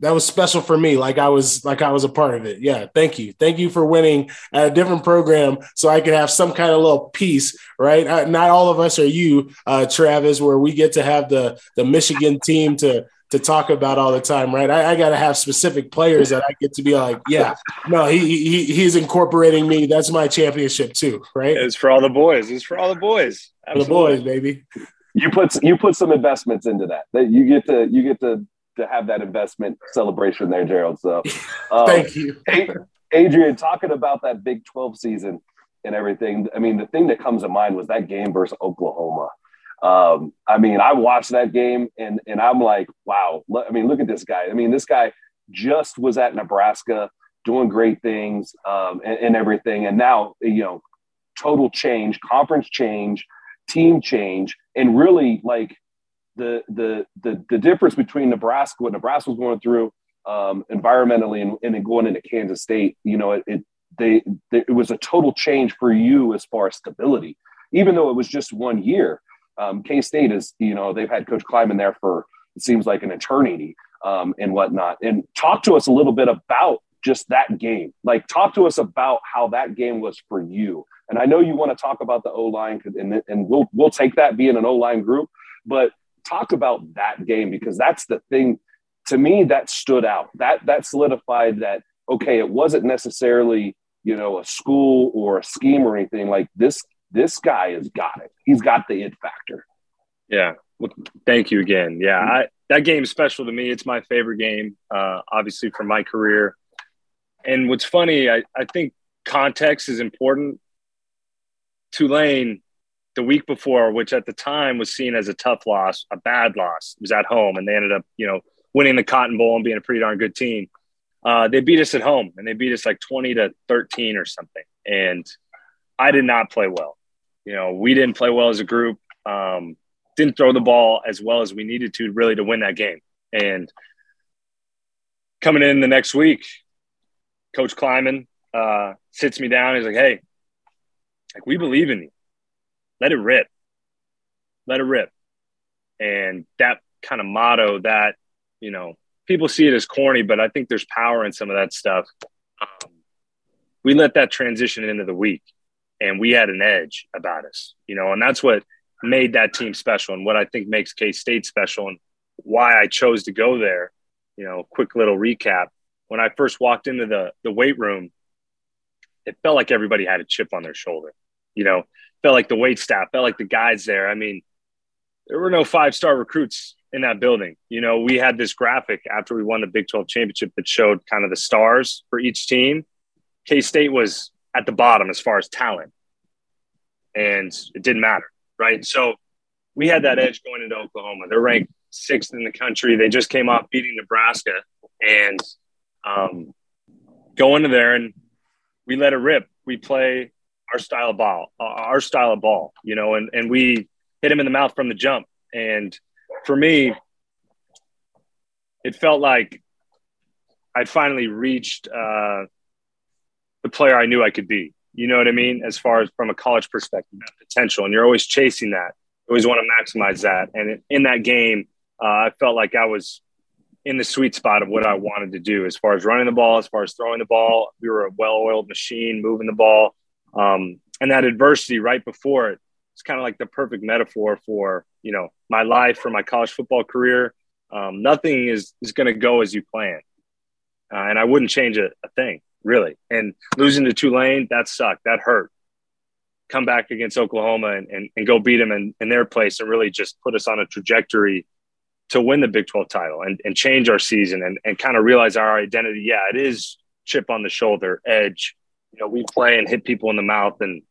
that was special for me. Like I was, like I was a part of it. Yeah, thank you, thank you for winning at a different program, so I could have some kind of little piece. Right, uh, not all of us are you, uh, Travis, where we get to have the the Michigan team to to talk about all the time, right? I, I got to have specific players that I get to be like, yeah, no, he, he he's incorporating me. That's my championship too, right? It's for all the boys. It's for all the boys. For the boys, baby. You put you put some investments into that. That you get to you get to to have that investment celebration there, Gerald. So um, Thank you. Adrian, talking about that Big 12 season and everything, I mean, the thing that comes to mind was that game versus Oklahoma. Um, I mean, I watched that game and and I'm like, wow. Look, I mean, look at this guy. I mean, this guy just was at Nebraska doing great things um, and, and everything, and now you know, total change, conference change, team change, and really like the the the the difference between Nebraska, what Nebraska was going through um, environmentally, and, and then going into Kansas State, you know, it, it they, they it was a total change for you as far as stability, even though it was just one year. Um, K State is, you know, they've had Coach Klieman there for it seems like an eternity um, and whatnot. And talk to us a little bit about just that game. Like, talk to us about how that game was for you. And I know you want to talk about the O line, and, and we'll we'll take that being an O line group, but talk about that game because that's the thing to me that stood out. That that solidified that okay, it wasn't necessarily you know a school or a scheme or anything like this. This guy has got it. He's got the it factor. Yeah. Well, thank you again. Yeah. I, that game's special to me. It's my favorite game, uh, obviously, for my career. And what's funny, I, I think context is important. Tulane, the week before, which at the time was seen as a tough loss, a bad loss, was at home, and they ended up, you know, winning the Cotton Bowl and being a pretty darn good team. Uh, they beat us at home, and they beat us like twenty to thirteen or something. And I did not play well. You know, we didn't play well as a group. Um, didn't throw the ball as well as we needed to really to win that game. And coming in the next week, Coach Klieman uh, sits me down. He's like, "Hey, like we believe in you. Let it rip. Let it rip." And that kind of motto that you know people see it as corny, but I think there's power in some of that stuff. Um, we let that transition into the week, and we had an edge about us, you know, and that's what made that team special and what I think makes K State special and why I chose to go there. You know, quick little recap. When I first walked into the the weight room, it felt like everybody had a chip on their shoulder. You know, felt like the weight staff, felt like the guys there. I mean, there were no five star recruits in that building. You know, we had this graphic after we won the Big 12 championship that showed kind of the stars for each team. K State was at the bottom as far as talent, and it didn't matter, right? So we had that edge going into Oklahoma. They're ranked sixth in the country. They just came off beating Nebraska, and um, go into there and we let it rip. We play our style of ball, uh, our style of ball, you know, and and we hit him in the mouth from the jump. And for me, it felt like I'd finally reached uh, the player I knew I could be. You know what I mean? As far as from a college perspective, that potential, and you're always chasing that. You always want to maximize that. And in that game, uh, I felt like I was in the sweet spot of what I wanted to do as far as running the ball, as far as throwing the ball. We were a well-oiled machine, moving the ball, um, and that adversity right before it. It's kind of like the perfect metaphor for you know my life, for my college football career. Um, nothing is is going to go as you plan, uh, and I wouldn't change a, a thing really. And losing to Tulane, that sucked. That hurt. Come back against Oklahoma and, and, and go beat them in, in their place and really just put us on a trajectory to win the Big 12 title and, and change our season and, and kind of realize our identity. Yeah, it is chip on the shoulder, edge. You know, we play and hit people in the mouth, and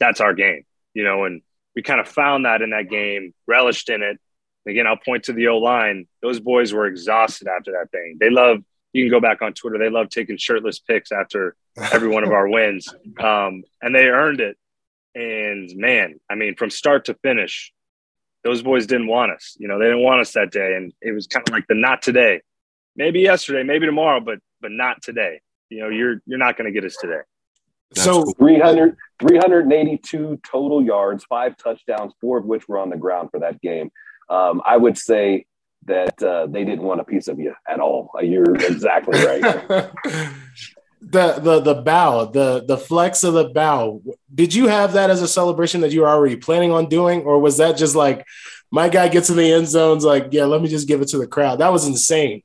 that's our game, you know, and we kind of found that in that game, relished in it. Again, I'll point to the O line. Those boys were exhausted after that thing. They love, you can go back on Twitter, they love taking shirtless pics after every one of our wins. Um, and they earned it. And man, I mean, from start to finish, those boys didn't want us. You know, they didn't want us that day, and it was kind of like the not today. Maybe yesterday, maybe tomorrow, but but not today. You know, you're you're not going to get us today. That's so cool. 300, 382 total yards, five touchdowns, four of which were on the ground for that game. Um, I would say that uh, they didn't want a piece of you at all. You're exactly right. the the the bow, the the flex of the bow. Did you have that as a celebration that you were already planning on doing, or was that just like my guy gets in the end zones, like yeah, let me just give it to the crowd? That was insane,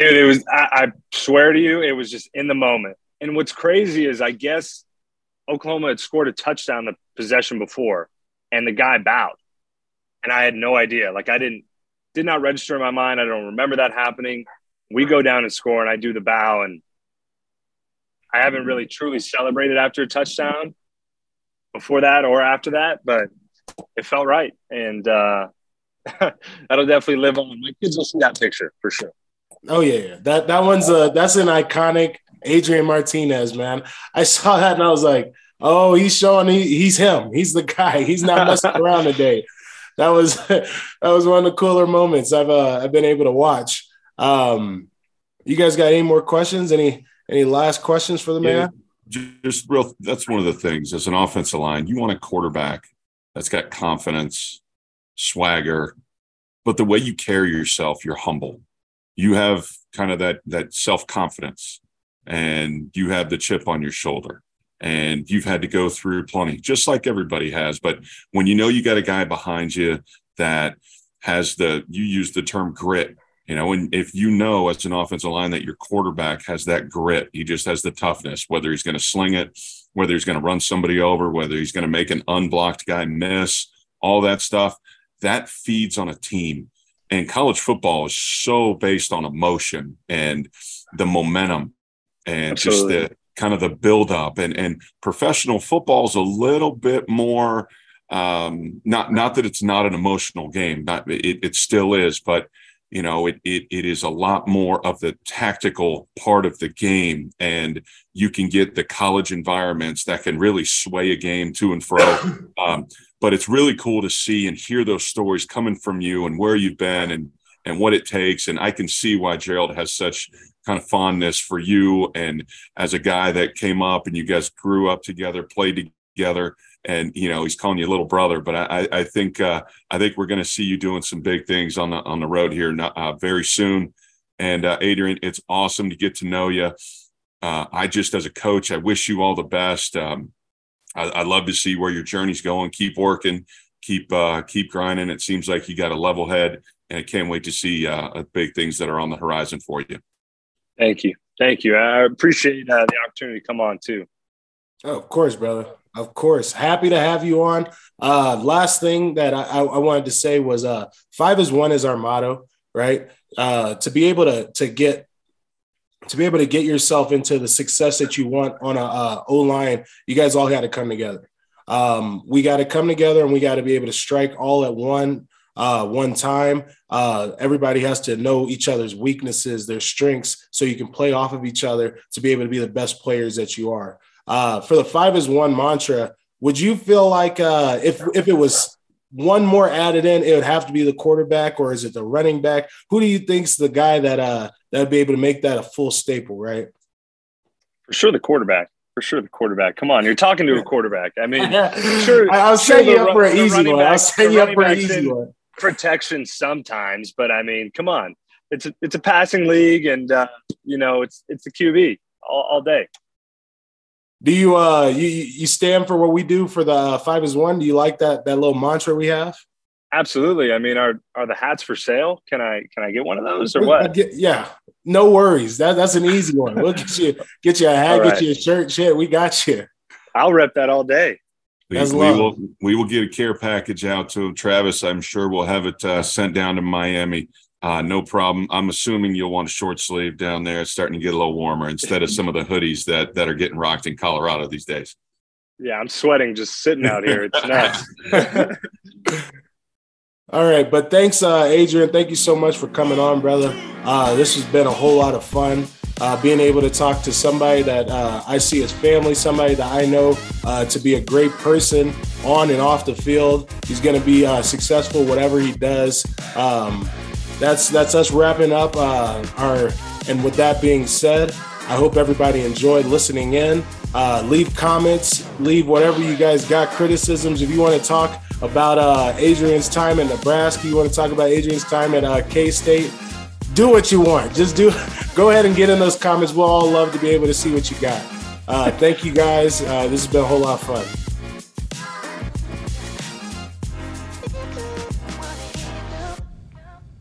dude. It was. I, I swear to you, it was just in the moment. And what's crazy is, I guess Oklahoma had scored a touchdown the possession before, and the guy bowed, and I had no idea. Like I didn't did not register in my mind. I don't remember that happening. We go down and score, and I do the bow, and I haven't really truly celebrated after a touchdown before that or after that, but it felt right. And uh, that'll definitely live on. My kids will see that picture for sure. Oh yeah, yeah. That that one's a that's an iconic Adrian Martinez, man. I saw that and I was like, oh, he's showing he, he's him. He's the guy. He's not messing around today. That was that was one of the cooler moments I've uh, I've been able to watch. Um, you guys got any more questions? Any any last questions for the yeah, man? Just real. That's one of the things as an offensive line. You want a quarterback that's got confidence, swagger, but the way you carry yourself, you're humble. You have kind of that that self confidence, and you have the chip on your shoulder and you've had to go through plenty, just like everybody has. But when you know you got a guy behind you that has the, you use the term grit, you know, and if you know as an offensive line that your quarterback has that grit, he just has the toughness, whether he's going to sling it, whether he's going to run somebody over, whether he's going to make an unblocked guy miss, all that stuff, that feeds on a team. And college football is so based on emotion and the momentum and Absolutely. just the kind of the build up and and professional football is a little bit more um not not that it's not an emotional game not it, it still is but you know it, it it is a lot more of the tactical part of the game. And you can get the college environments that can really sway a game to and fro. Um, but it's really cool to see and hear those stories coming from you and where you've been and and what it takes and i can see why gerald has such kind of fondness for you and as a guy that came up and you guys grew up together played together and you know he's calling you a little brother. But I, I think uh, I think we're going to see you doing some big things on the on the road here uh, very soon. And uh, Adrian, it's awesome to get to know you. Uh, I just as a coach, I wish you all the best. Um, I, I love to see where your journey's going. Keep working, keep uh, keep grinding. It seems like you got a level head, and I can't wait to see uh, big things that are on the horizon for you. Thank you, thank you. I appreciate uh, the opportunity to come on too. Oh, of course, brother. Of course. Happy to have you on. Uh, last thing that I, I wanted to say was uh, five is one is our motto, right? Uh, to be able to, to get to be able to get yourself into the success that you want on a uh, O line, you guys all got to come together. Um, we got to come together and we got to be able to strike all at one uh, one time. Uh, everybody has to know each other's weaknesses, their strengths, so you can play off of each other to be able to be the best players that you are. Uh, for the five is one mantra, would you feel like uh, if if it was one more added in, it would have to be the quarterback, or is it the running back? Who do you think's the guy that uh that'd be able to make that a full staple, right? For sure, the quarterback. For sure, the quarterback. Come on, you're talking to a quarterback. I mean, sure. I was sure setting you up ru- for an easy running one. I was backs- setting the you up for an easy one. Protection sometimes, but I mean, come on, it's a, it's a passing league, and uh, you know, it's it's the QB all, all day. Do you uh you you stand for what we do for the uh, five is one? Do you like that that little mantra we have? Absolutely. I mean, are are the hats for sale? Can I can I get one of those or what? Get- yeah, no worries. That that's an easy one. We'll get you get you a hat, All get you a shirt. Shit, we got you. I'll rep that all day. We, That's we will we will get a care package out to Travis. I'm sure we'll have it uh, sent down to Miami. Uh, no problem. I'm assuming you'll want a short sleeve down there. It's starting to get a little warmer instead of some of the hoodies that that are getting rocked in Colorado these days. Yeah, I'm sweating just sitting out here. It's nuts. All right, but thanks, uh, Adrian. Thank you so much for coming on, brother. Uh, this has been a whole lot of fun. Uh, being able to talk to somebody that uh, I see as family, somebody that I know uh, to be a great person on and off the field. He's going to be uh, successful whatever he does. Um, that's that's us wrapping up our. And with that being said, I hope everybody enjoyed listening in. Uh, leave comments, leave whatever you guys got, criticisms. If you want to talk about uh, Adrian's time in Nebraska, you want to talk about Adrian's time at uh, K State, do what you want. Just do. Go ahead and get in those comments. We'll all love to be able to see what you got. Uh, thank you guys. Uh, this has been a whole lot of fun.